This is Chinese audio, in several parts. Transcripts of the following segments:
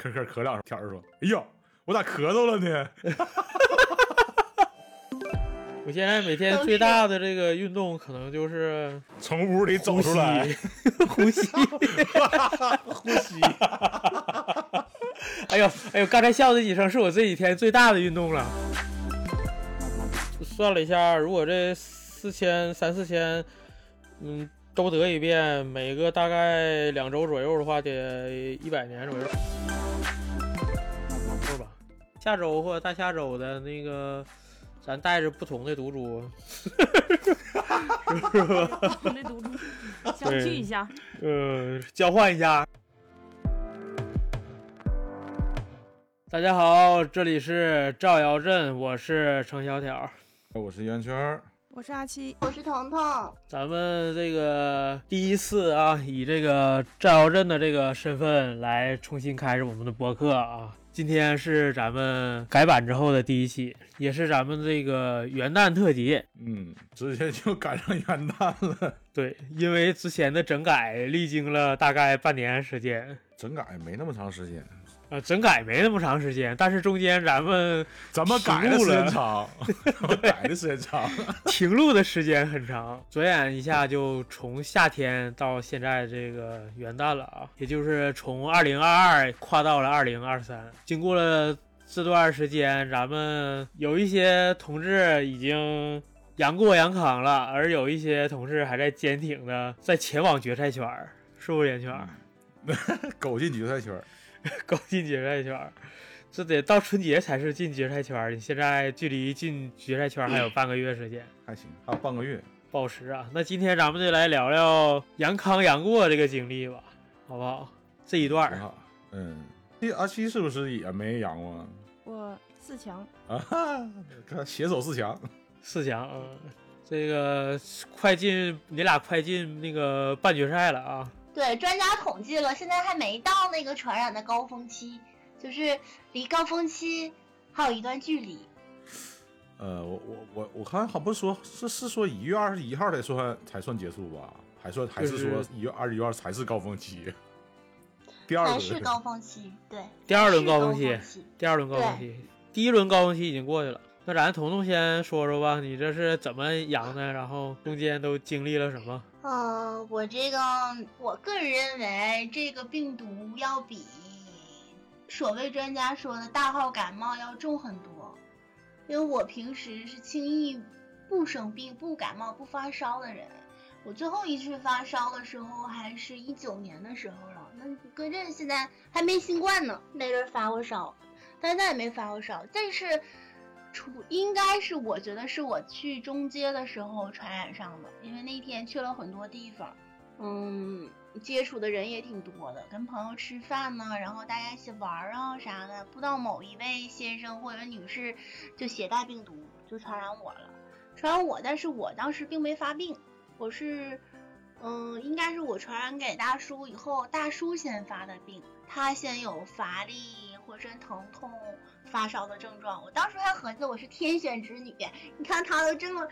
咳咳咳两声，天儿说：“哎呀，我咋咳嗽了呢？”我现在每天最大的这个运动可能就是从屋里走出来，呼吸，呼吸。哎呦，哎呦，刚才笑那几声是我这几天最大的运动了。算了一下，如果这四千三四千，嗯，都得一遍，每个大概两周左右的话，得一百年左右。下周或者大下周的那个。咱带着不同的毒株，是吧？不同的毒株，相聚一下，呃，交换一下。大家好，这里是赵瑶镇，我是程小条，我是圆圈，我是阿七，我是彤彤。咱们这个第一次啊，以这个赵瑶镇的这个身份来重新开始我们的播客啊。今天是咱们改版之后的第一期，也是咱们这个元旦特辑。嗯，直接就赶上元旦了。对，因为之前的整改历经了大概半年时间，整改没那么长时间。呃，整改没那么长时间，但是中间咱们咱们 改的时间长？改的时间长，停录的时间很长。转眼一下就从夏天到现在这个元旦了啊，也就是从二零二二跨到了二零二三。经过了这段时间，咱们有一些同志已经阳过阳康了，而有一些同志还在坚挺的在前往决赛圈，是不是圆圈？狗进决赛圈。高进决赛圈，这得到春节才是进决赛圈。你现在距离进决赛圈还有半个月时间，还行，还有半个月，不好使啊。那今天咱们就来聊聊杨康杨过这个经历吧，好不好？这一段儿，嗯，这阿七是不是也没杨过？我四强啊，看携手四强，四强啊，这个快进，你俩快进那个半决赛了啊。对，专家统计了，现在还没到那个传染的高峰期，就是离高峰期还有一段距离。呃，我我我我看好不是说，是是说一月二十一号才算才算结束吧？还算还是说一月二十一号才是高峰期？第二轮是高峰期，对，第二轮高峰期，第二轮高峰期，第一轮高峰期已经过去了。那咱彤彤先说说吧，你这是怎么阳的？然后中间都经历了什么？呃，我这个我个人认为，这个病毒要比所谓专家说的大号感冒要重很多。因为我平时是轻易不生病、不感冒、不发烧的人。我最后一次发烧的时候还是一九年的时候了。那搁这现在还没新冠呢，那阵发过烧，但现在也没发过烧。但是。出应该是我觉得是我去中街的时候传染上的，因为那天去了很多地方，嗯，接触的人也挺多的，跟朋友吃饭呢，然后大家一起玩啊啥的，不知道某一位先生或者女士就携带病毒就传染我了，传染我，但是我当时并没发病，我是，嗯，应该是我传染给大叔以后，大叔先发的病，他先有乏力、浑身疼痛。发烧的症状，我当时还合计我是天选之女，你看他都这么，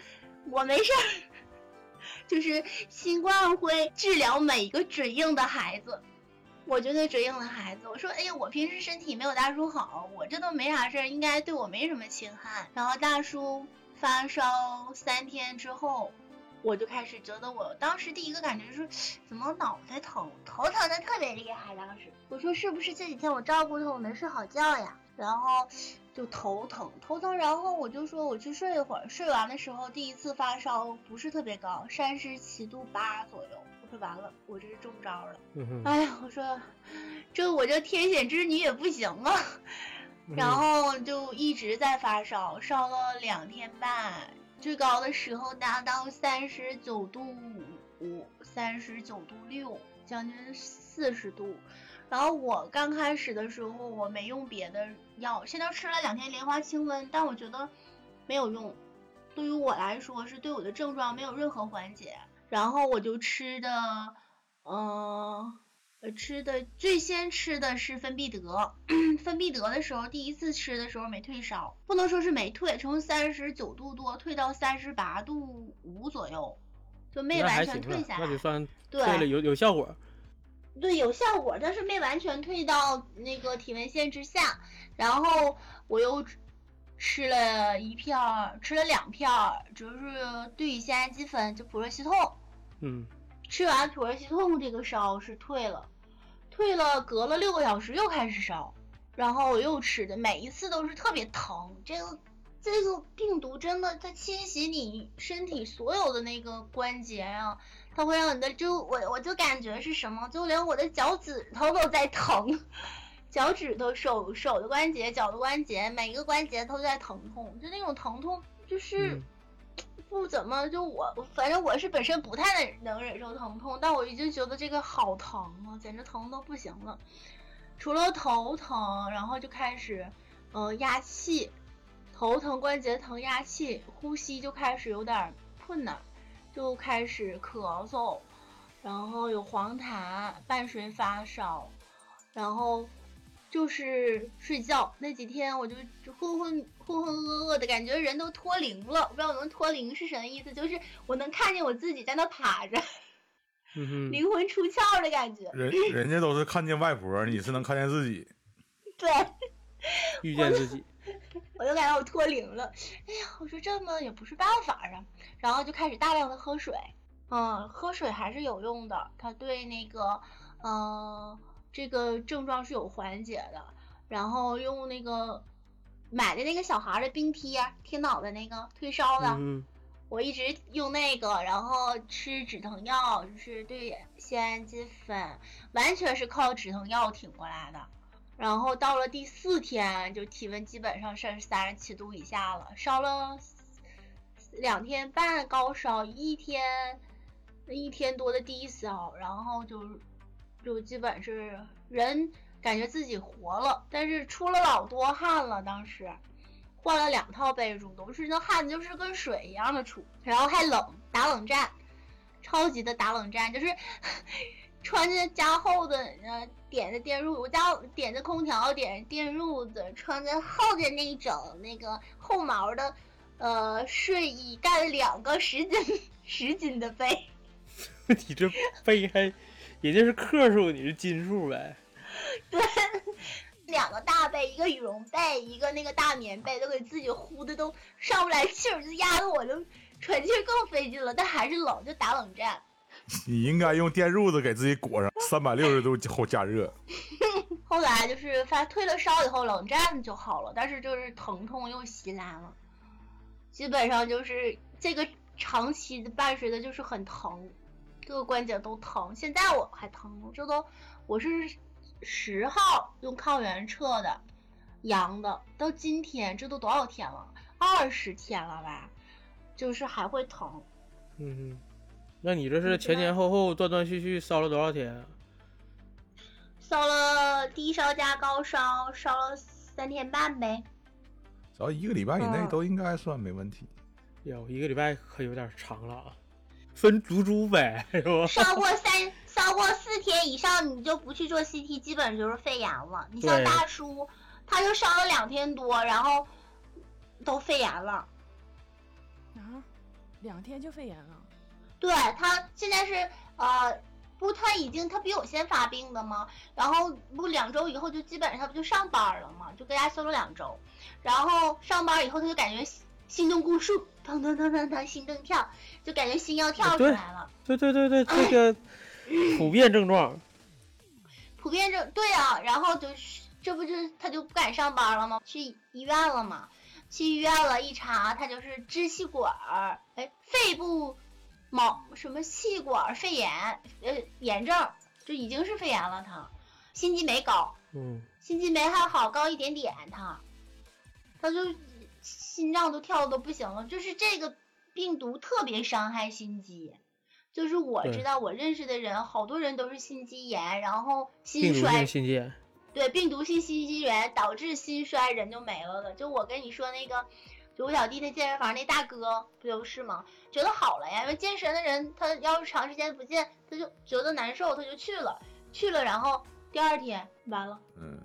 我没事儿，就是新冠会治疗每一个嘴硬的孩子，我觉得嘴硬的孩子，我说哎呀，我平时身体没有大叔好，我这都没啥事儿，应该对我没什么侵害。然后大叔发烧三天之后，我就开始觉得，我当时第一个感觉是，怎么脑袋疼，头疼的特别厉害。当时我说是不是这几天我照顾他，我没睡好觉呀？然后就头疼，头疼，然后我就说我去睡一会儿。睡完的时候，第一次发烧不是特别高，三十七度八左右。我说完了，我这是中招了。哎呀，我说这我这天选之女也不行啊。然后就一直在发烧，烧了两天半，最高的时候达到三十九度五、三十九度六，将近四十度。然后我刚开始的时候我没用别的药，现在吃了两天莲花清瘟，但我觉得没有用，对于我来说是对我的症状没有任何缓解。然后我就吃的，嗯，吃的最先吃的是芬必得，芬必得的时候第一次吃的时候没退烧，不能说是没退，从三十九度多退到三十八度五左右，就没完全退下来，那就算对了有有效果。对，有效果，但是没完全退到那个体温线之下。然后我又吃了一片儿，吃了两片儿，就是对乙酰氨基酚，就普热西痛。嗯，吃完土耳其痛，这个烧是退了，退了，隔了六个小时又开始烧，然后我又吃的，每一次都是特别疼。这个这个病毒真的，它侵袭你身体所有的那个关节啊，它会让你的就我我就感觉是什么，就连我的脚趾头都在疼，脚趾头、手手的关节、脚的关节，每一个关节都在疼痛，就那种疼痛就是。不怎么就我，反正我是本身不太能能忍受疼痛，但我已经觉得这个好疼啊，简直疼都不行了。除了头疼，然后就开始，呃，压气，头疼、关节疼、压气，呼吸就开始有点困难，就开始咳嗽，然后有黄痰，伴随发烧，然后就是睡觉那几天我就就浑浑浑浑噩噩的感觉，人都脱灵了。我不知道我们脱灵是什么意思，就是我能看见我自己在那趴着，嗯，灵魂出窍的感觉。人人家都是看见外婆，你是能看见自己。对，遇见自己，我就感觉我脱灵了。哎呀，我说这么也不是办法啊，然后就开始大量的喝水。嗯，喝水还是有用的，它对那个，呃，这个症状是有缓解的。然后用那个买的那个小孩的冰贴贴脑袋那个退烧的，嗯我一直用那个，然后吃止疼药，就是对酰氨基酚，完全是靠止疼药挺过来的。然后到了第四天，就体温基本上是三十七度以下了，烧了两天半高烧，一天一天多的低烧，然后就就基本是人感觉自己活了，但是出了老多汗了，当时。换了两套被褥，都是那汗就是跟水一样的出，然后还冷，打冷战，超级的打冷战，就是 穿着加厚的呃点着电褥，我家点着空调，点着电褥子，穿着厚的那种那个厚毛的呃睡衣，盖了两个十斤 十斤的被，你这背还，人家是克数，你是斤数呗？对。两个大被，一个羽绒被，一个那个大棉被，都给自己呼的都上不来气儿，就压得我就喘气儿更费劲了。但还是冷，就打冷战。你应该用电褥子给自己裹上，三百六十度后加热。后来就是发退了烧以后，冷战就好了，但是就是疼痛又袭来了，基本上就是这个长期的伴随的就是很疼，各个关节都疼。现在我还疼，这都我是。十号用抗原测的，阳的，到今天这都多少天了？二十天了吧？就是还会疼。嗯哼，那你这是前前后后断断续续烧了多少天啊？烧了低烧加高烧，烧了三天半呗。只要一个礼拜以内嗯都应该算没问题。哟，一个礼拜可有点长了啊，分毒株呗，是吧？烧过三。烧过四天以上，你就不去做 CT，基本就是肺炎了。你像大叔，他就烧了两天多，然后都肺炎了。啊，两天就肺炎了？对他现在是呃，不，他已经他比我先发病的嘛，然后不两周以后就基本上他不就上班了嘛，就搁家休了两周，然后上班以后他就感觉心动过速，腾腾腾腾腾，心正跳，就感觉心要跳出来了。对对对对，这个。普遍症状，普遍症对啊，然后就是这不就是他就不敢上班了吗？去医院了嘛？去医院了，一查他就是支气管儿，哎，肺部毛什么气管肺炎，呃，炎症就已经是肺炎了他，心肌酶高，嗯，心肌酶还好高一点点他，他就心脏都跳的都不行了，就是这个病毒特别伤害心肌。就是我知道，我认识的人，好多人都是心肌炎，然后心衰。心肌炎。对，病毒性心肌炎导致心衰，人就没了的。就我跟你说那个，就我小弟那健身房那大哥不就是吗？觉得好了呀，因为健身的人，他要是长时间不见，他就觉得难受，他就去了，去了，然后第二天完了。嗯，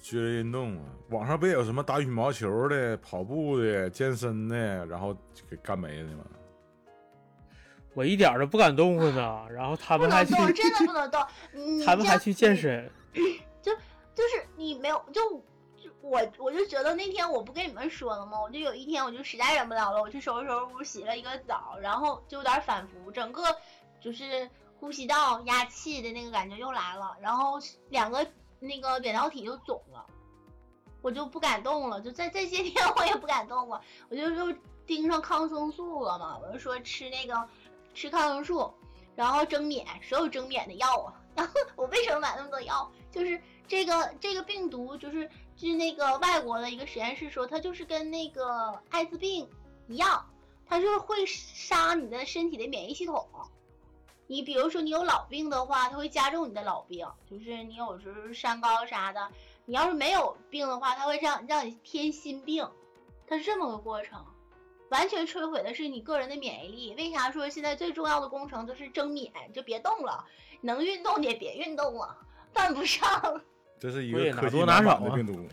剧烈运动啊，网上不也有什么打羽毛球的、跑步的、健身的，然后给干没了吗？我一点儿都不敢动弹呢。然后他们还去，动，真的不能动。你他们还去健身。就就是你没有就就我我就觉得那天我不跟你们说了吗？我就有一天我就实在忍不了了，我去收拾收拾屋，洗了一个澡，然后就有点反复，整个就是呼吸道压气的那个感觉又来了，然后两个那个扁桃体就肿了，我就不敢动了，就在这些 天我也不敢动了，我就又盯上抗生素了嘛，我就说吃那个吃抗生素，然后增免，所有增免的药啊，然后我为什么买那么多药？就是这个这个病毒，就是据那个外国的一个实验室说，它就是跟那个艾滋病一样，它就是会杀你的身体的免疫系统。你比如说你有老病的话，它会加重你的老病，就是你有时候三高啥的。你要是没有病的话，它会让让你添新病，它是这么个过程，完全摧毁的是你个人的免疫力。为啥说现在最重要的工程就是增免，就别动了，能运动的也别运动了。犯不上，这是一个可多拿少的病毒。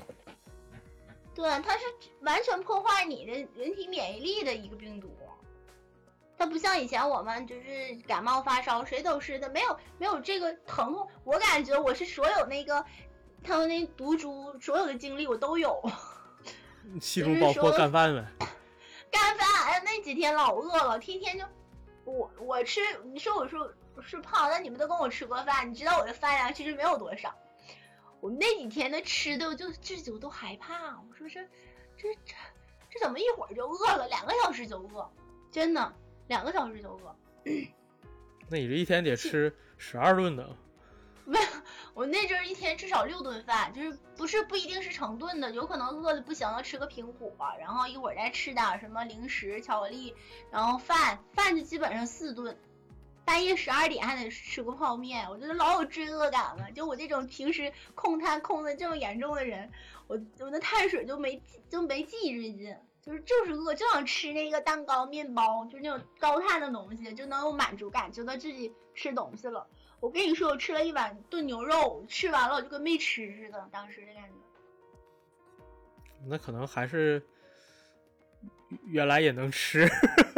对，它是完全破坏你的人体免疫力的一个病毒。它不像以前我们就是感冒发烧，谁都是的，没有没有这个疼痛。我感觉我是所有那个他们那毒株所有的经历我都有。其中包括干饭呗。干饭，哎，那几天老饿了，天天就我我吃，你说我说是胖，但你们都跟我吃过饭，你知道我的饭量其实没有多少。我那几天的吃的，我就这就都害怕。我说这这这这怎么一会儿就饿了？两个小时就饿，真的两个小时就饿。那你这一天得吃十二顿呢。没有，我那阵儿一天至少六顿饭，就是不是不一定是成顿的，有可能饿的不行了吃个苹果，然后一会儿再吃点什么零食、巧克力，然后饭饭就基本上四顿。半夜十二点还得吃个泡面，我觉得老有罪恶感了。就我这种平时控碳控的这么严重的人，我我那碳水就没就没记日进，就是就是饿，就想吃那个蛋糕、面包，就那种高碳的东西，就能有满足感，觉得自己吃东西了。我跟你说，我吃了一碗炖牛肉，吃完了我就跟没吃似的，当时的感觉。那可能还是原来也能吃，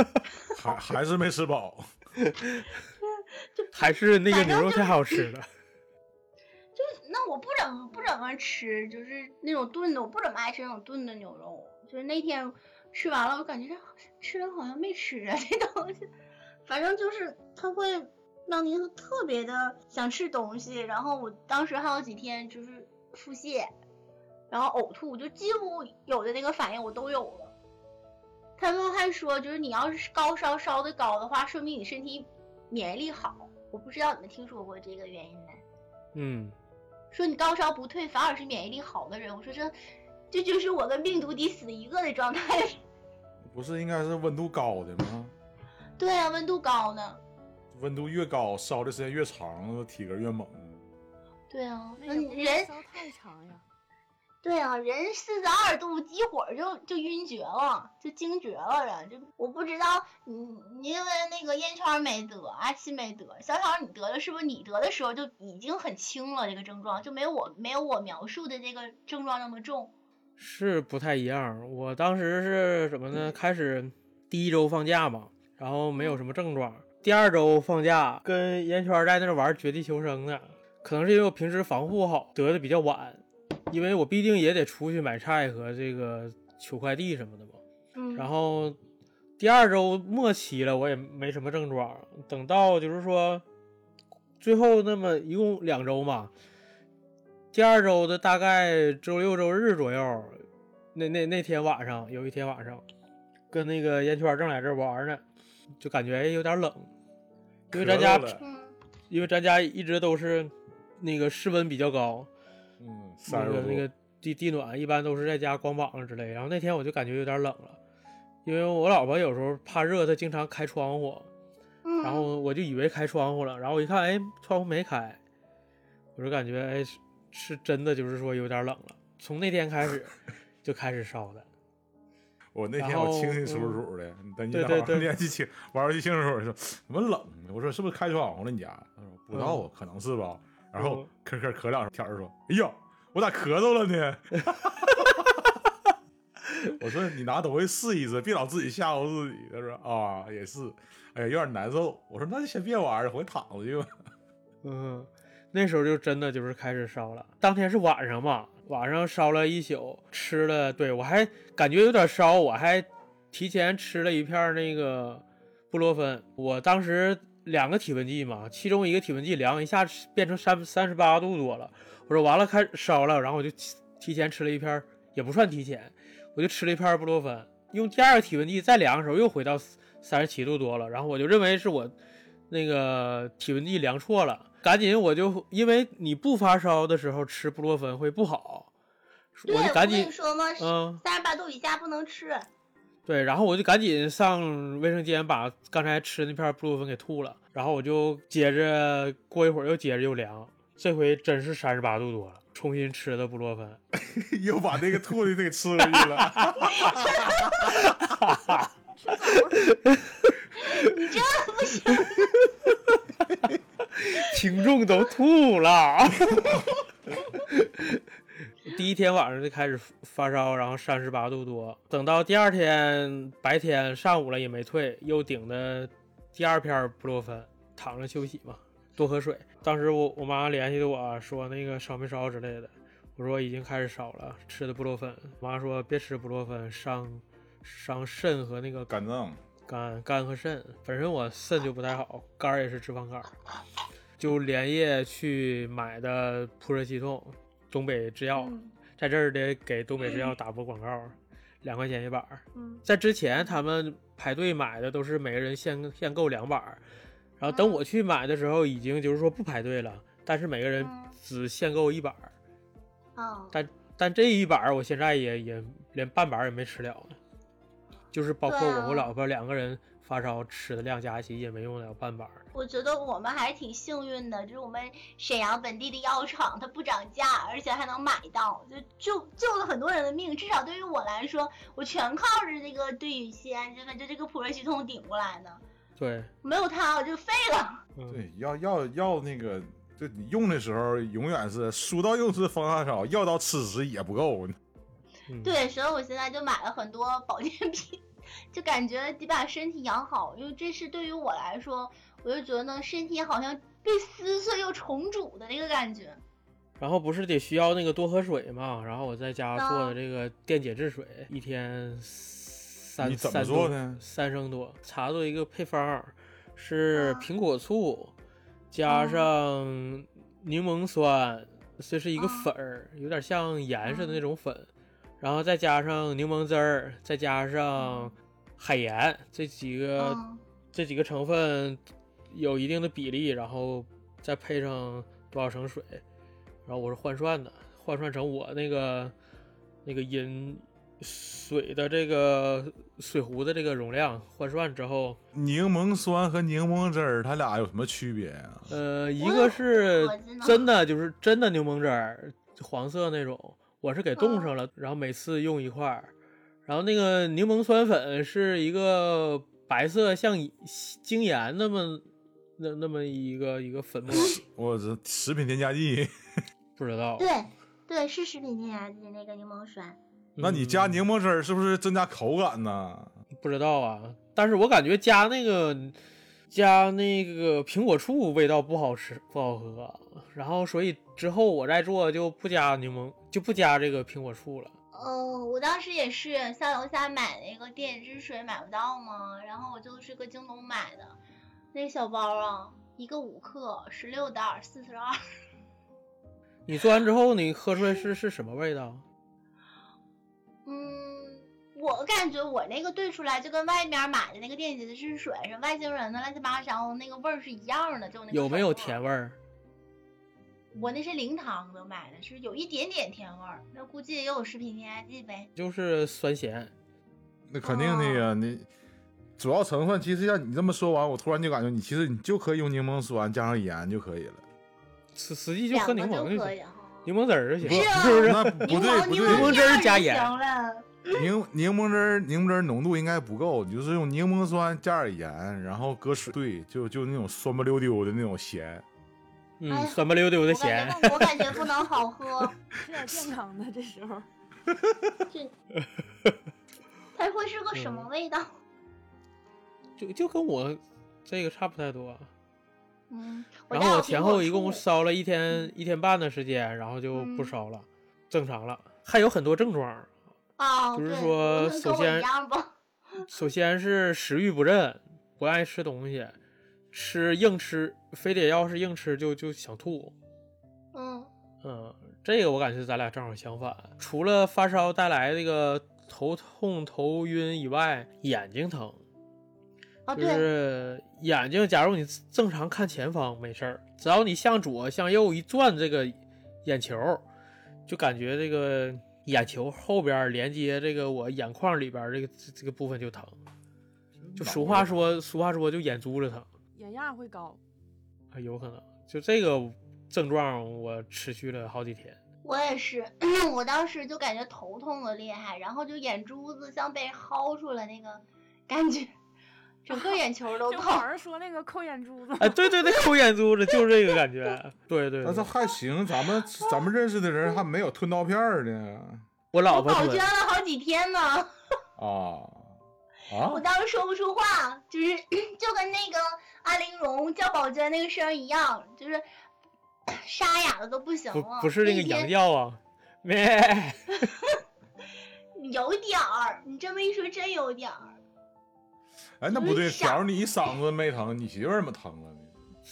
还还是没吃饱。还是那个牛肉太好吃了。就那我不怎么不怎么吃，就是那种炖的，我不怎么爱吃那种炖的牛肉。就是那天吃完了，我感觉这吃的好像没吃啊，这东西。反正就是它会让您特别的想吃东西，然后我当时还有几天就是腹泻，然后呕吐，就几乎有的那个反应我都有了。他们还说，就是你要是高烧烧的高的话，说明你身体免疫力好。我不知道你们听说过这个原因没？嗯，说你高烧不退，反而是免疫力好的人。我说这，这就是我跟病毒得死一个的状态。不是应该是温度高的吗？对啊，温度高呢。温度越高，烧的时间越长，体格越猛。对啊，那嗯人太长呀。对啊，人四十二度一会儿就就晕厥了，就惊厥了人。就我不知道你你因为那个烟圈没得，阿七没得，小小你得的是不是？你得的时候就已经很轻了，这个症状就没有我没有我描述的这个症状那么重。是不太一样。我当时是什么呢？开始第一周放假嘛，然后没有什么症状。第二周放假，跟烟圈在那玩绝地求生呢。可能是因为我平时防护好，得的比较晚。因为我毕竟也得出去买菜和这个取快递什么的嘛。嗯，然后第二周末期了，我也没什么症状。等到就是说最后那么一共两周嘛，第二周的大概周六周日左右，那那那天晚上有一天晚上，跟那个烟圈正在这玩呢，就感觉有点冷，因为咱家因为咱家一直都是那个室温比较高，嗯，那三十度。个那个地地暖一般都是在家光膀子之类。然后那天我就感觉有点冷了，因为我老婆有时候怕热，她经常开窗户，嗯，然后我就以为开窗户了，然后我一看，哎，窗户没开，我就感觉哎是是真的，就是说有点冷了。从那天开始 就开始烧的，我那天我清清楚楚的，等你对对 对练气清玩游戏清楚说怎么冷呢？我说是不是开窗户了你家？他说不知道啊，可能是吧。然后嗯咳咳咳两声天儿说，哎呀，我咋咳嗽了呢？我说你拿东西试一试，别老自己吓唬自己。他说啊，也是，哎呀，有点难受。我说那就先别玩了，回去躺着去吧。嗯，那时候就真的就是开始烧了。当天是晚上嘛，晚上烧了一宿，吃了，对我还感觉有点烧，我还提前吃了一片那个布洛芬。我当时两个体温计嘛，其中一个体温计量一下变成三三十八度多了。我说完了，开始烧了，然后我就提前吃了一片，也不算提前，我就吃了一片布洛芬。用第二个体温计再量的时候，又回到三十七度多了。然后我就认为是我那个体温计量错了。赶紧，我就因为你不发烧的时候吃布洛芬会不好，我就赶紧跟你说嘛，嗯，三十八度以下不能吃。对，然后我就赶紧上卫生间把刚才吃那片布洛芬给吐了，然后我就接着过一会儿又接着又凉，这回真是三十八度多了，重新吃的布洛芬，又把那个吐的给吃回去了。你这不行，听众都吐了。第一天晚上就开始发烧，然后三十八度多，等到第二天白天上午了也没退，又顶的第二片布洛芬，躺着休息嘛，多喝水。当时我我妈联系的我说那个烧没烧之类的，我说已经开始烧了，吃的布洛芬。我妈说别吃布洛芬，伤伤肾和那个肝脏，肝肝和肾，本身我肾就不太好，肝儿也是脂肪肝儿，就连夜去买的扑热息痛，东北制药，嗯。在这儿得给东北制药打波广告，两块钱一板儿。嗯。在之前他们排队买的都是每个人限限购两板儿，然后等我去买的时候，已经就是说不排队了，但是每个人嗯。只限购一板儿，哦，但但这一板儿我现在也也连半板儿也没吃了。呢，就是包括我和我老婆两个人发烧吃的量加起也没用了半板儿。我觉得我们还挺幸运的，就是我们沈阳本地的药厂它不涨价，而且还能买到，就救救了很多人的命。至少对于我来说，我全靠着这个对乙酰，这个就这个普瑞系统顶过来的，对，没有它我就废了。嗯，对，要要要那个，就你用的时候永远是书到用时方恨少，药到吃时也不够。嗯，对，所以我现在就买了很多保健品，就感觉得把身体养好，因为这是对于我来说，我就觉得呢，身体好像被撕碎又重组的那个感觉。然后不是得需要那个多喝水嘛，然后我在家做啊的这个电解质水，一天三三多三升多，查到一个配方是啊苹果醋加上柠檬酸，这是一个啊粉儿，有点像盐似的那种粉，然后再加上柠檬汁儿，再加上海盐，这几个、嗯这几个成分有一定的比例，然后再配上多少升水，然后我是换算的，换算成我那个那个饮水的这个水壶的这个容量，换算之后，柠檬酸和柠檬汁儿，它俩有什么区别呀、呃，一个是真的就是真的柠檬汁儿，黄色那种，我是给冻上了，然后每次用一块儿，然后那个柠檬酸粉是一个白色像精盐那么那那么一个一个粉末，我这食品添加剂，不知道。对对，是食品添加剂那个柠檬酸。那你加嗯柠檬汁儿是不是增加口感呢？不知道啊，但是我感觉加那个加那个苹果醋味道不好吃不好喝，然后所以之后我再做就不加柠檬就不加这个苹果醋了。呃，我当时也是下楼下买那个电解质水买不到嘛，然后我就是个京东买的，那小包啊，一个五克，十六袋，四十二。你做完之后你喝出来是是什么味道？嗯，我感觉我那个兑出来就跟外面买的那个电解质水是外星人的乱七八糟那个味儿是一样的，就那个有没有甜味儿？我那是零糖的买的，是有一点点甜味儿，那估计也有食品添加剂呗。就是酸咸。那肯定那个你主要成分，其实像你这么说完，我突然就感觉你其实你就可以用柠檬酸加上盐就可以了。实实际就喝柠檬就可以哈。柠檬汁儿就行，是不是？那不对不对，柠柠檬汁儿加盐。柠柠檬汁儿柠檬汁儿浓度应该不够，你就是用柠檬酸加点盐，然后搁水兑，就就那种酸不溜丢的那种咸。哎嗯，酸不溜丢的我咸我感觉不能好喝。吃点健康的，这时候 这它会是个什么嗯味道？就就跟我这个差不太多。嗯，然后我前后一共烧了一天一天半的时间，然后就不嗯烧了，正常了。还有很多症状，啊，就是说首先。首先是食欲不振，不爱吃东西，吃硬吃，非得要是硬吃就就想吐。嗯嗯，这个我感觉咱俩正好相反。除了发烧带来这个头痛、头晕以外，眼睛疼，啊，就，是眼睛，假如你正常看前方没事儿，只要你向左向右一转这个眼球，就感觉这个眼球后边连接这个我眼眶里边这个这这个部分就疼。就俗话说，俗话说就眼珠子疼眼压会高。啊，有可能就这个症状我持续了好几天。我也是，我当时就感觉头痛的厉害，然后就眼珠子像被薅出来那个感觉，整个眼球都 痛就网。上说那个抠眼珠子，哎，对对对，抠眼珠子就是这个感觉。对对但是对，还行，咱们咱们认识的人还没有吞刀片儿呢。我老婆保捐，了好几天呢，啊啊我！当时说不出话，就是 就跟那个安陵容叫宝娟那个声儿一样，就是沙哑的都不行不了。不是那个天羊叫啊，咩。有点儿，你这么一说真有点儿。哎，那不对，就是傻条儿你一嗓子没疼，你媳妇儿怎么疼了呢？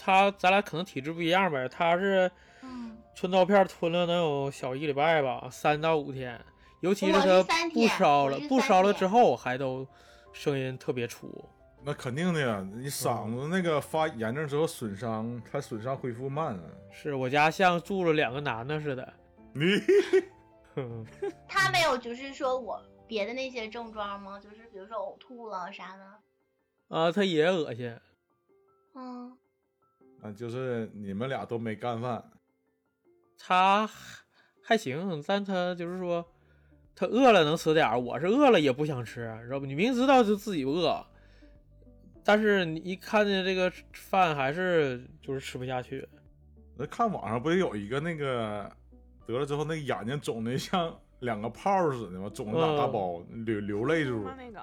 她咱俩可能体质不一样呗，她是嗯，吞刀片吞了能有小一礼拜吧，三到五天，尤其是她不烧了，不烧了之后还都声音特别粗。那肯定的呀，你嗓子那个发炎症之后损伤，它损伤恢复慢啊。是我家像住了两个男的似的。你 他没有就是说我别的那些症状吗？就是比如说呕吐了啥的。啊，他也恶心。嗯，啊，就是你们俩都没干饭，他还还行，但他就是说，他饿了能吃点儿，我是饿了也不想吃，知道不？你明知道就自己饿，但是你一看见这个饭还是就是吃不下去。那看网上不也有一个那个得了之后那个眼睛肿的像两个泡儿似的吗？肿的大包，流流泪珠吗？那个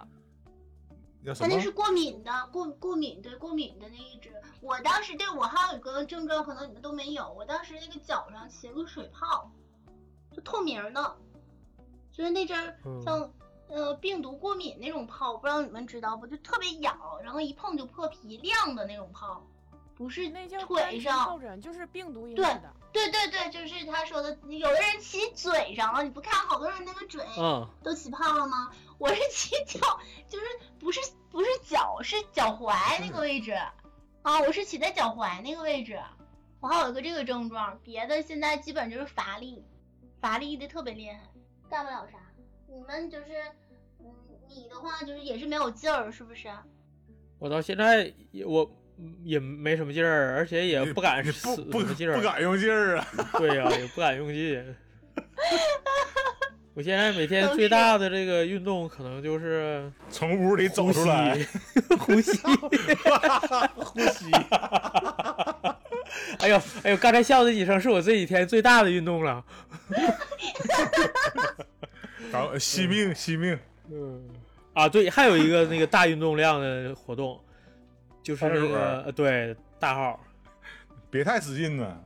叫什么他那？是过敏的，过过敏对过敏的那一只。我当时对我还有一个症状，可能你们都没有。我当时那个脚上起了个水泡，就透明的，就是那阵儿嗯像、呃病毒过敏那种泡，不知道你们知道不？就特别痒，然后一碰就破皮，亮的那种泡，不是那叫腿上疱。疹，就是病毒引起对的。对对对，就是他说的，有的人起嘴上了，你不看好多人那个嘴嗯，都起泡了吗？我是起脚，就是不是不是脚，是脚踝那个位置啊，我是起在脚踝那个位置。我还有一个这个症状，别的现在基本就是乏力，乏力的特别厉害，干不了啥。你们就是，嗯，你的话就是也是没有劲儿，是不是？我到现在也我也没什么劲儿，而且也不敢使劲儿。不敢用劲儿啊！对呀、也不敢用劲。我现在每天最大的这个运动可能就是从屋里走呼吸出 来，，呼吸。呼吸。哎呦哎呦，刚才笑那几声是我这几天最大的运动了。然后惜命惜命，嗯，啊对，还有一个那个大运动量的活动，就是那个呃对大号，别太使劲呢。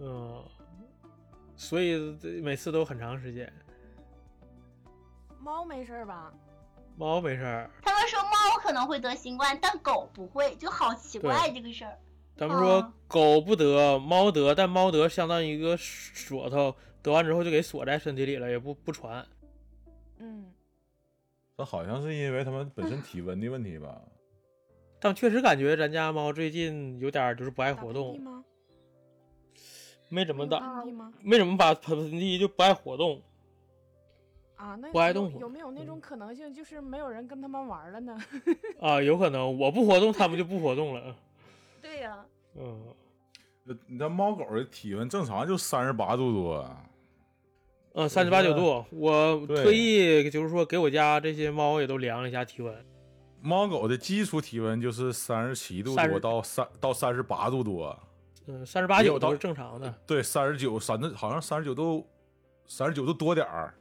嗯，所以这每次都很长时间。猫没事儿吧？猫没事儿，他们说猫可能会得新冠，但狗不会，就好奇怪这个事儿。咱们说哦狗不得，猫得，但猫得相当于一个锁头，得完之后就给锁在身体里了，也不不传。嗯，这好像是因为它们本身体温的问题吧？但确实感觉咱家猫最近有点就是不爱活动，吗？没怎么打？没怎么把喷喷嚏，就不爱活动。啊，那不爱有动有没有那种可能性，就是没有人跟他们玩了呢？啊，有可能我不活动，它们就不活动了。对呀、嗯，呃你这猫狗的体温正常就三十八度多，啊嗯，三十八九度，我特意就是说给我家这些猫也都量了一下体温。猫狗的基础体温就是三十七度多到三到三十八度多，嗯，三十八九都是正常的。对，三十九三好像三十九度，三十九度多点儿，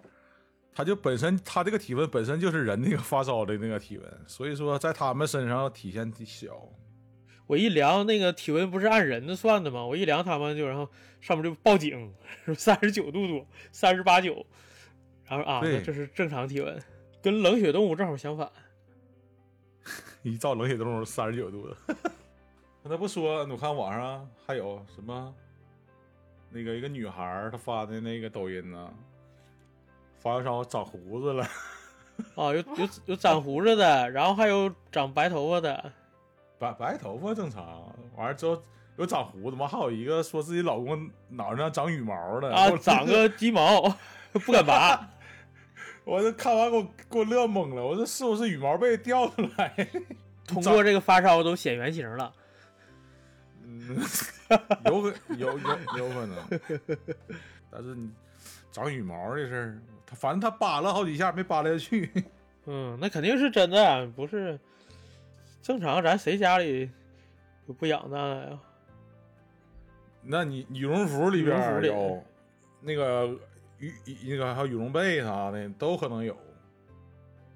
它就本身它这个体温本身就是人那个发烧的那个体温，所以说在它们身上体现的小。我一量那个体温不是按人的算的吗？我一量他们就然后上面就报警，三十九度多，三十八九，然后啊，这是正常体温，跟冷血动物正好相反。一照冷血动物三十九度的，那不说，我看网上还有什么，那个一个女孩她发的那个抖音呢，发烧长胡子了，啊，有有有长胡子的，然后还有长白头发的，白白头发正常，完了之后有长胡子嘛，还有一个说自己老公脑袋上长羽毛的啊，长个鸡毛不敢拔。我这看完给我给我乐懵了，我说是不是羽毛被掉出来？通过这个发烧都显原形了。嗯，有可有有有可能，但是你长羽毛这事儿，他反正他扒拉好几下没扒拉下去。嗯，那肯定是真的，不是正常。咱谁家里有不养那个呀？那你羽绒服里边羽绒服里那个羽羽那个还有羽绒被啥的都可能有。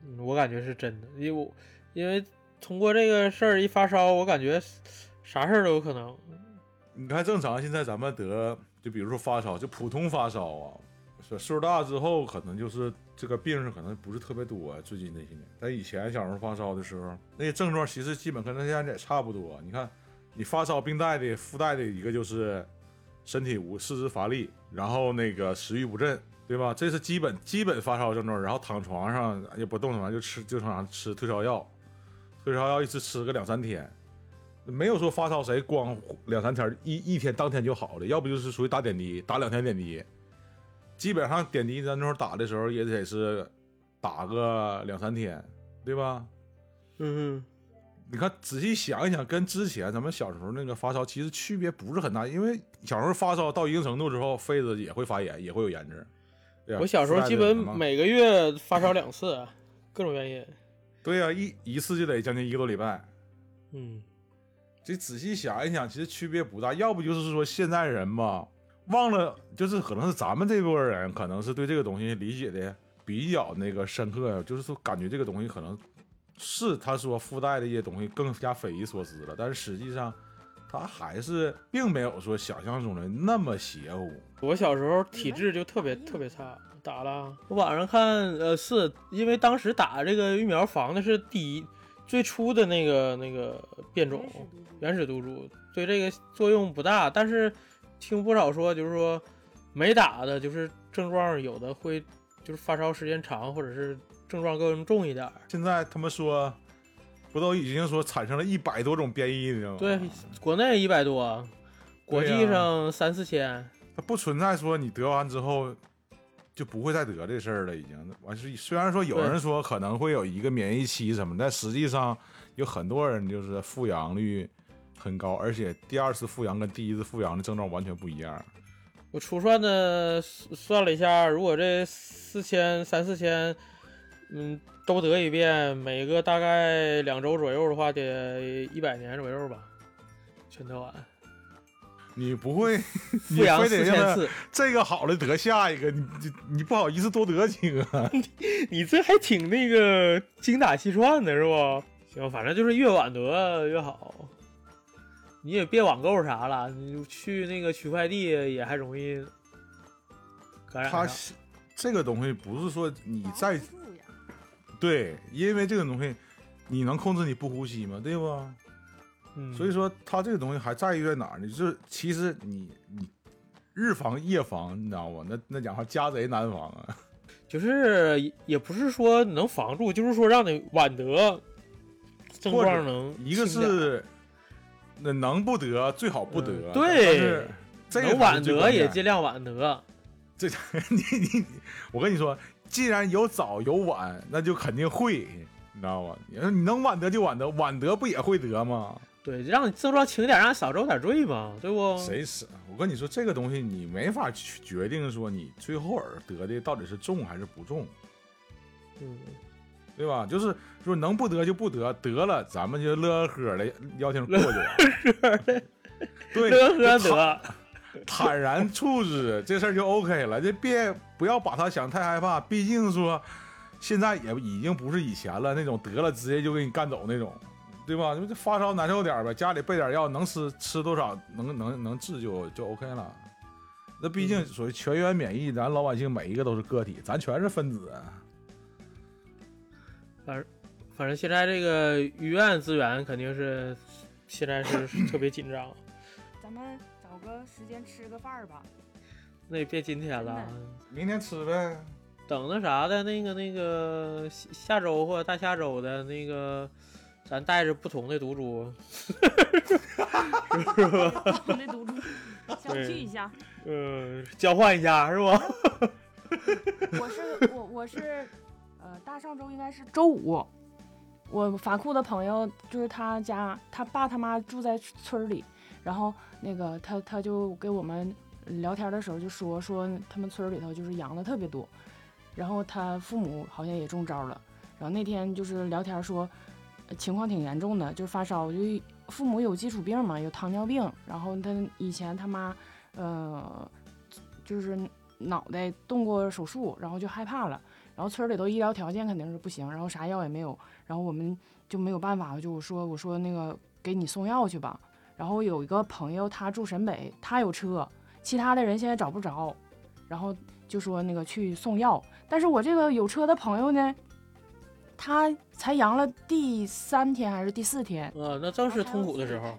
嗯我感觉是真的，因为我因为通过这个事儿一发烧，我感觉啥事儿都有可能。你看正常现在咱们得就比如说发烧，就普通发烧啊，岁岁数大之后可能就是这个病是可能不是特别多、最近这些年。但以前小时候发烧的时候，那些症状其实基本跟现在也差不多。你看，你发烧病带的附带的一个就是身体无四肢乏力，然后那个食欲不振，对吧？这是基本基本发烧症状。然后躺床上也不动弹，就吃就常常吃退烧药，退烧药一直吃个两三天。没有说发烧谁光两三天一一天当天就好了，要不就是属于打点滴，打两天点滴。基本上点滴咱那时候打的时候也得是打个两三天，对吧？嗯你看仔细想一想，跟之前咱们小时候那个发烧其实区别不是很大，因为小时候发烧到一定程度之后，肺子也会发炎，也会有炎症。我小时候基本每个月发烧两次，各种原因。对呀、一一次就得将近一个多礼拜。嗯，这仔细想一想，其实区别不大。要不就是说现在人吧，忘了，就是可能是咱们这波人，可能是对这个东西理解的比较那个深刻，就是说感觉这个东西可能是他说附带的一些东西更加匪夷所思了，但是实际上他还是并没有说想象中的那么邪乎。我小时候体质就特别特别差，打了。我网上看，呃，是因为当时打这个疫苗防的是第一最初的那个那个变种原始毒株，对这个作用不大。但是听不少说，就是说没打的，就是症状有的会就是发烧时间长，或者是症状更重一点儿。现在他们说，不都已经说产生了一百多种变异了吗？对，国内一百多，国际上三四千。它不存在说你得完之后就不会再得这事儿了，已经完事虽然说有人说可能会有一个免疫期什么，但实际上有很多人就是复阳率很高，而且第二次复阳跟第一次复阳的症状完全不一样。我初算的算算了一下，如果这四千三四千，嗯，都得一遍，每个大概两周左右的话，得一百年左右吧，全得完。你不会，你复阳四非得让他千次，这个好了得下一个，你你你不好意思多得几个。你这还挺那个精打细算的是不？行，反正就是越晚得越好。你也别网购啥了，你去那个取快递也还容易感染它上。这个东西不是说你在对，因为这个东西你能控制你不呼吸吗？对不？嗯，所以说，他这个东西还在于在哪儿呢？就是其实你你日防夜防，你知道吗？那那讲话家贼难防啊。就是也也不是说能防住，就是说让你晚得，症状能一个是那能不得最好不得，嗯对是这个能晚得也尽量晚得。这 你你我跟你说，既然有早有晚，那就肯定会，你知道吗？你说你能晚得就晚得，晚得不也会得吗？对，让你症状轻点，让你少受点罪嘛，对不？谁死？我跟你说，这个东西你没法去决定说你最后耳得的到底是重还是不重。嗯，对吧？就是说能不得就不得，得了咱们就乐呵呵的邀请过去了。对，乐呵就躺得，坦然处之，这事儿就 OK 了。这别不要把他想太害怕，毕竟说现在也已经不是以前了，那种得了直接就给你干走那种，对吧？你这发烧难受点儿呗，家里备点药，能吃吃多少能能能治就就 OK 了。那毕竟属于全员免疫，咱老百姓每一个都是个体，咱全是分子。反正现在这个医院资源肯定是现在是特别紧张，咱们找个时间吃个饭儿吧。那也别今天了，明天吃呗。等那啥的，那个那个下下周或者大下周的那个，咱带着不同的毒株，是吧？不同的毒株 相聚一下。呃，交换一下是吧？我是我我是，呃，大上周应该是周五，我法库的朋友就是他家他爸他妈住在村儿里，然后那个他他就给我们聊天的时候就说说他们村儿里头就是阳的特别多，然后他父母好像也中招了，然后那天就是聊天说情况挺严重的，就是发烧，就父母有基础病嘛，有糖尿病，然后他以前他妈呃就是脑袋动过手术，然后就害怕了。然后村里头医疗条件肯定是不行，然后啥药也没有，然后我们就没有办法，就我说我说那个给你送药去吧。然后有一个朋友他住沈北，他有车，其他的人现在找不着，然后就说那个去送药。但是我这个有车的朋友呢，他才阳了第三天还是第四天，呃，那正是痛苦的时候。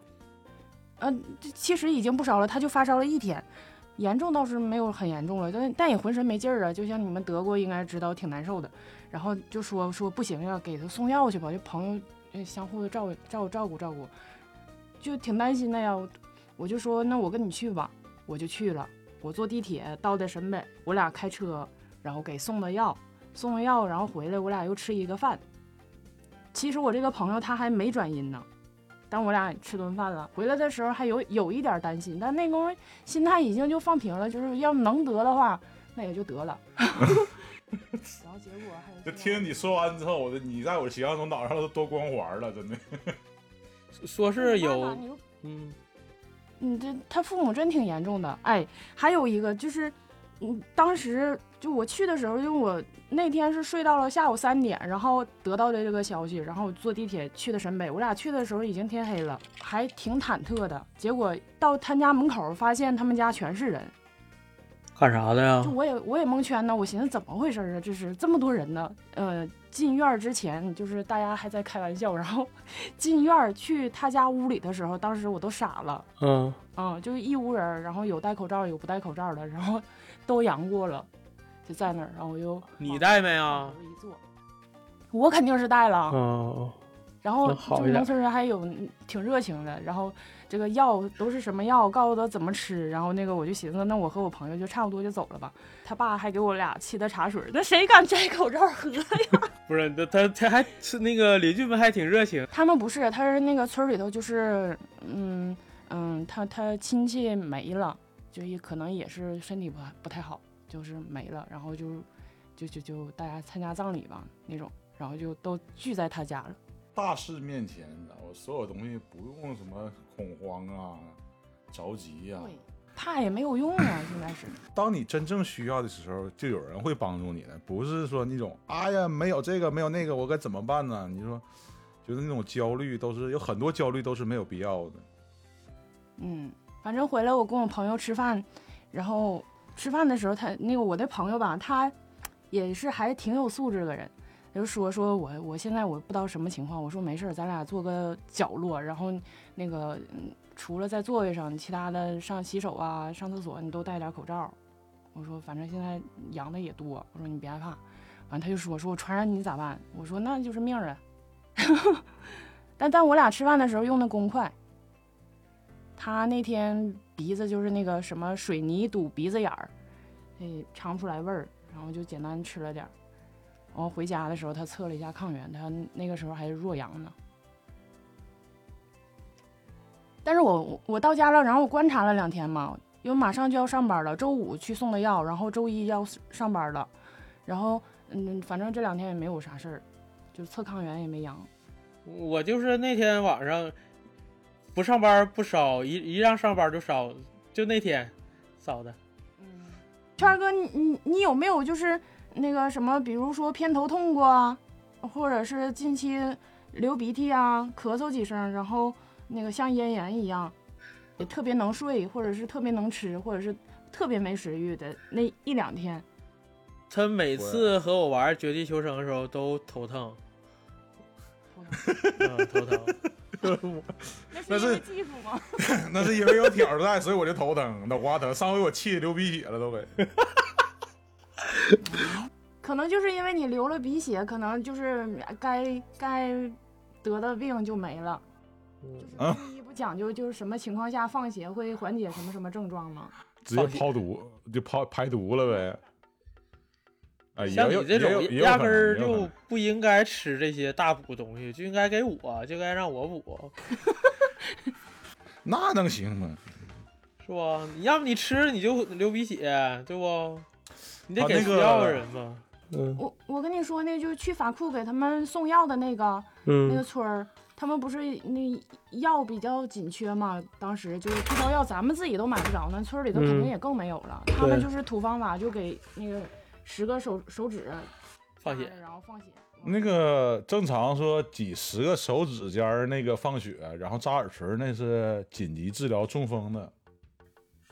嗯，这其实已经不烧了，他就发烧了一天，严重倒是没有很严重了，但但也浑身没劲儿啊，就像你们得过应该知道挺难受的。然后就说说不行呀给他送药去吧，就朋友相互的照照照顾照顾，就挺担心的呀。我就说那我跟你去吧，我就去了。我坐地铁到的沈北，我俩开车，然后给送的药，送了药，然后回来我俩又吃一个饭。其实我这个朋友他还没转阴呢。但我俩吃顿饭了，回来的时候还有有一点担心，但那功夫心态已经就放平了，就是要能得的话，那也就得了。然后结果还就听你说完之后，我的你在我形象中脑上都多光环了，真的。说是有，嗯，你这他父母真挺严重的。哎，还有一个就是，嗯，当时就我去的时候，因为我那天是睡到了下午三点，然后得到的这个消息，然后坐地铁去的沈北。我俩去的时候已经天黑了，还挺忐忑的。结果到他家门口，发现他们家全是人，干啥的呀就？我也我也蒙圈呢。我寻思怎么回事啊？这是这么多人呢？呃，进院儿之前就是大家还在开玩笑，然后 进院儿去他家屋里的时候，当时我都傻了。嗯，嗯，就是一屋人，然后有戴口罩，有不戴口罩的，然后都阳过了，就在那儿，然后我又你带没啊头？一坐，我肯定是带了，哦，然后就是农村人还有嗯挺热情的，然后这个药都是什么药，告诉他怎么吃，然后那个我就寻思，那我和我朋友就差不多就走了吧。他爸还给我俩沏的茶水，那谁敢摘口罩喝呀？不是，那他他还是那个邻居们还挺热情。他们不是，他是那个村里头，就是嗯嗯，他他亲戚没了，就也可能也是身体不不太好，就是没了，然后就就就就大家参加葬礼吧那种，然后就都聚在他家了。大事面前，你知道吗？所有东西不用什么恐慌啊、着急呀、对，怕也没有用啊，现在是。当你真正需要的时候，就有人会帮助你的，不是说那种哎呀没有这个没有那个，我该怎么办呢？你说，就是那种焦虑，都是有很多焦虑都是没有必要的。嗯，反正回来我跟我朋友吃饭，然后吃饭的时候他那个我的朋友吧，他也是还挺有素质的人，他就说说我我现在我不知道什么情况，我说没事儿，咱俩坐个角落，然后那个除了在座位上，其他的上洗手啊、上厕所你都戴点口罩。我说反正现在阳的也多，我说你别害怕。完他就说说我传染你咋办？我说那就是命儿啊。但但我俩吃饭的时候用的公筷。他那天鼻子就是那个什么水泥堵鼻子眼儿，诶，尝不出来味儿，然后就简单吃了点儿。然后回家的时候，他测了一下抗原，他那个时候还是弱阳呢。但是我我到家了，然后我观察了两天嘛，因为马上就要上班了，周五去送的药，然后周一要上班了，然后嗯，反正这两天也没有啥事儿，就是测抗原也没阳。我就是那天晚上不上班不烧，一一让上班就烧，就那天烧的。嗯，圈哥，你你你有没有就是那个什么，比如说偏头痛过啊，或者是近期流鼻涕啊，咳嗽几声，然后那个像咽炎一样，也特别能睡，或者是特别能吃，或者是特别没食欲的那一两天？他每次和我玩绝地求生的时候都头疼，嗯，头疼。那是因为技术吗？那是因为有挑在，所以我就头疼、脑瓜疼。上回我气的流鼻血了，都给。可能就是因为你流了鼻血，可能就是该该得的病就没了。就是中医不讲究就是什么情况下放血会缓解什么什么症状吗？直接抛毒就抛排毒了呗。啊，像你这种压根儿就不应该吃这些大补东西，就应该给我，就该让我补，那能行吗？是吧？你要不你吃你就流鼻血，对不？你得给需要的人嘛。嗯我我跟你说那就是去法库给他们送药的那个那个嗯村儿，他们不是那药比较紧缺嘛？当时就是退烧药，咱们自己都买不着，那村儿里头肯定嗯也更没有了。他们就是土方法，就给那个十个手手指放血然后放血。那个正常说几十个手指尖儿那个放血，然后扎耳垂儿那是紧急治疗中风的，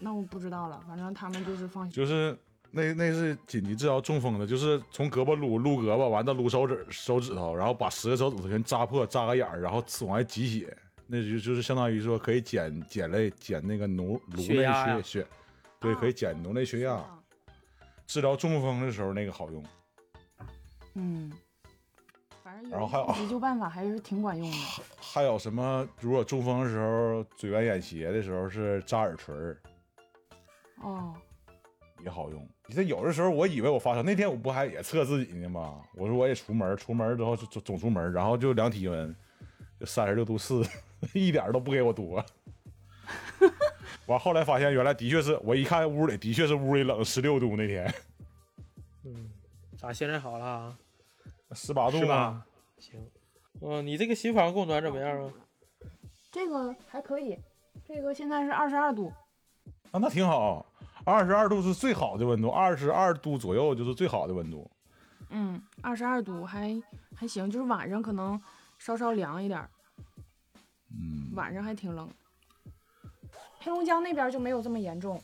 那我不知道了，反正他们就是放血。就是那那是紧急治疗中风的，就是从胳膊撸撸胳膊，完了撸手指手指头，然后把十个手指头全扎破，扎个眼儿，然后往外挤血，那就就是相当于说可以减减类减那个颅颅内血血，对，可以减颅内血压。啊治疗中风的时候那个好用。嗯，反正然后还有有急救办法还是挺管用的。还有什么？如果中风的时候，嘴歪眼斜的时候是扎耳垂儿哦，也好用。你这有的时候我以为我发烧，那天我不还也测自己呢吗？我说我也出门，出门之后就总总出门，然后就量体温，就三十六度四，一点都不给我多。完后来发现原来的确是我一看屋里的确是屋里冷十六度那天，嗯，咋现在好了啊？十八度吧？行，嗯，你这个新房供暖怎么样啊？这个还可以，这个现在是二十二度。啊，那挺好，二十二度是最好的温度，二十二度左右就是最好的温度。嗯，二十二度还还行，就是晚上可能稍稍凉一点，嗯，晚上还挺冷。黑龙江那边就没有这么严重，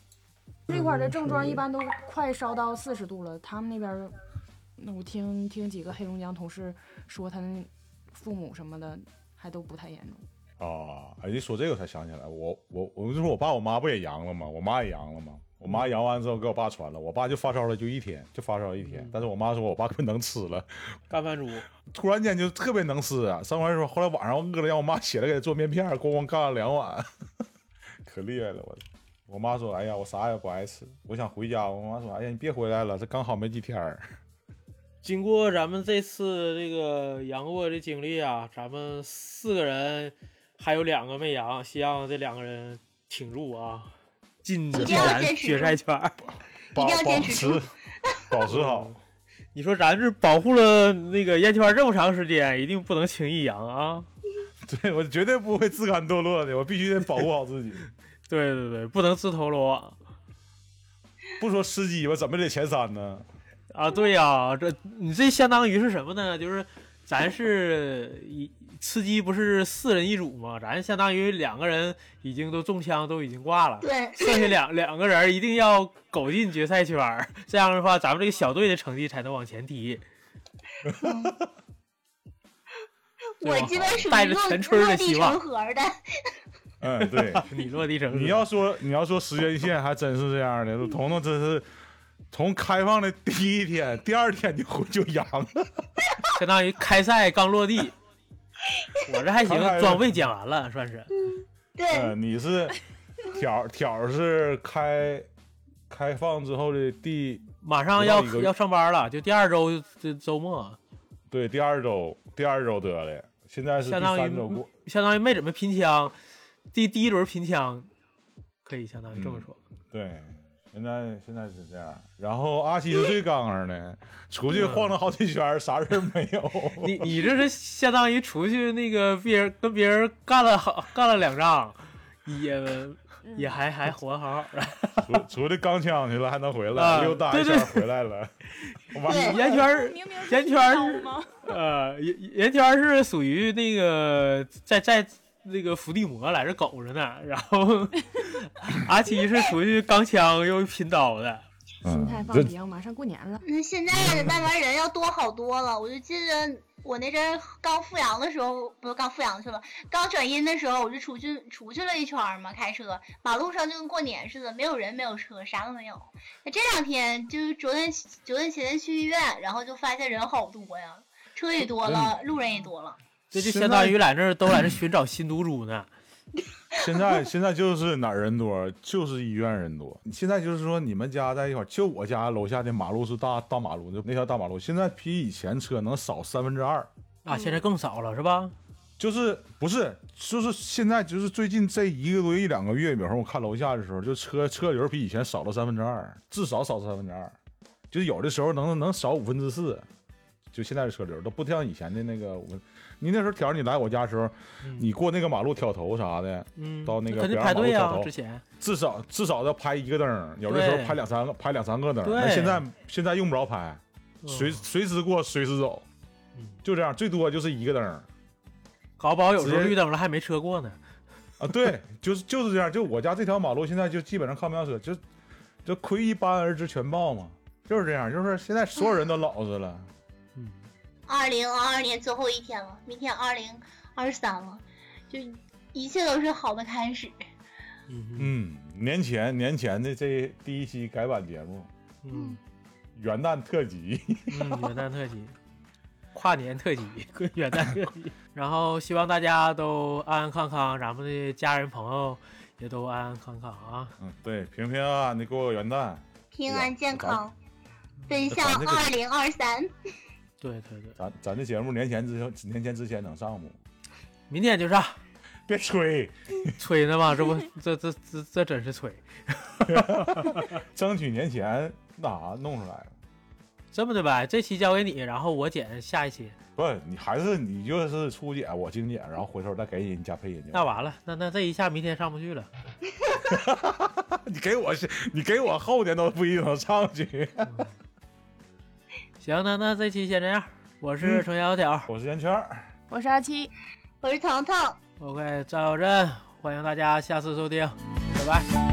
这块儿的症状一般都快烧到四十度了。他们那边儿，那我听听几个黑龙江同事说，他那父母什么的还都不太严重。啊，哎，一说这个才想起来，我我我就说我爸我妈不也阳了吗？我妈也阳了吗？我妈阳完之后给我爸传了，我爸就发烧了，就一天，就发烧了一天。但是我妈说我爸可能吃了，干饭猪，突然间就特别能吃啊。上回说后来晚上饿了，让我妈起来给他做面片，咣咣干了两碗，可厉害了我。我妈说：“哎呀，我啥也不爱吃，我想回家。”我妈说：“哎呀，你别回来了，这刚好没几天儿。经过咱们这次这个阳过的经历啊，咱们四个人还有两个没阳，希望这两个人挺住啊，进进咱决赛圈儿。保一定要保坚持住持保持好。你说咱这保护了那个烟圈这么长时间，一定不能轻易阳啊！对我绝对不会自甘堕落的，我必须得保护好自己。对对对，不能自投罗网不说吃鸡吧，怎么得前三呢？啊！对呀、这你这相当于是什么呢？就是咱是一吃鸡不是四人一组吗？咱相当于两个人已经都中枪，都已经挂了。对，剩下两两个人一定要苟进决赛圈，这样的话，咱们这个小队的成绩才能往前提。我基本属于带着落全村的地希望成盒的。嗯，对。你落地成你要说你要说时间线还真是这样的，彤彤真是从开放的第一天，第二天就就阳了。相当于开赛刚落地。我这还行刚开，始装备捡完了，算是。对，嗯，你是挑挑是开开放之后的第马上要不到一个月要上班了，就第二周这周末，对第二周第二周得的，现在是第相当于三周过。相当于没怎么拼枪，第第一轮拼枪，可以相当于这么说。对，现在现在是这样。然后阿西是最刚刚的，出去晃了好几圈儿，啥事儿没有。你你这是相当于出去那个别人跟别人干了好干了两仗，也嗯也还还活好好的。出出去钢枪去了还能回来，啊溜达一对圈回来了。完对圆圈儿明明圆圈儿？呃，圆圆圈儿是属于那个在在那个伏地魔来这苟着呢，然后 阿七是属于钢枪又拼刀的。心态放平，马上过年了。那，现在的慢慢人要多好多了。我就记得我那阵儿刚复阳的时候，不是刚复阳去了，刚转阴的时候，我就出去出去了一圈儿嘛，开车，马路上就跟过年似的，没有人，没有车，啥都没有。那这两天就是昨天昨天前天去医院，然后就发现人好多呀，车也多了，路人也多了。这就相当于在这儿都在这寻找新毒株呢。现在现在就是哪儿人多，就是医院人多。现在就是说你们家在一块儿，就我家楼下的马路是大大马路，就那条大马路，现在比以前车能少三分之二。啊，现在更少了是吧？就是不是，就是现在就是最近这一个多月一两个月，比方说我看楼下的时候，就车车流比以前少了三分之二，至少少三分之二，就是有的时候能能少五分之四。就现在的车流都不像以前的那个我们，你那时候挑着你来我家的时候，嗯你过那个马路挑头啥的，嗯，到那个肯定北排队呀、二马路挑头之前至少至少要拍一个灯，有的时候拍两三个，拍两三个灯那现在现在用不着拍，嗯随随时过随时走嗯，就这样，最多就是一个灯儿。搞不好有时候绿灯了还没车过呢。啊，对，就是就是这样。就我家这条马路现在就基本上看不上车，就就亏一斑而知全豹嘛，就是这样。就是现在所有人都老实了，嗯，二零二二年最后一天了，明天二零二三了，就一切都是好的开始。嗯年前年前的这第一期改版节目，嗯元旦特辑，嗯，元旦特辑，跨年特辑，元旦特辑。然后希望大家都安安康康，咱们的家人朋友也都安安康康啊。嗯，对，平平安安的过个元旦。平安健康，奔向这个二零二三。对对对，咱咱这节目年前之前年前之前能上不？明天就上，别吹，吹呢嘛，这不这这这这真是吹。争取年前那啥弄出来了。这么的呗，这期交给你，然后我剪下一期。不，你还是你就是初剪，我精剪，然后回头再给你你加配音去。那完了，那那这一下明天上不去了。你给我是，你给我后天都不一定能上去。行，那那这期先这样。我是程小条、我是圆圈。我是阿七，我是糖糖。o k 赵小振，欢迎大家下次收听，拜拜。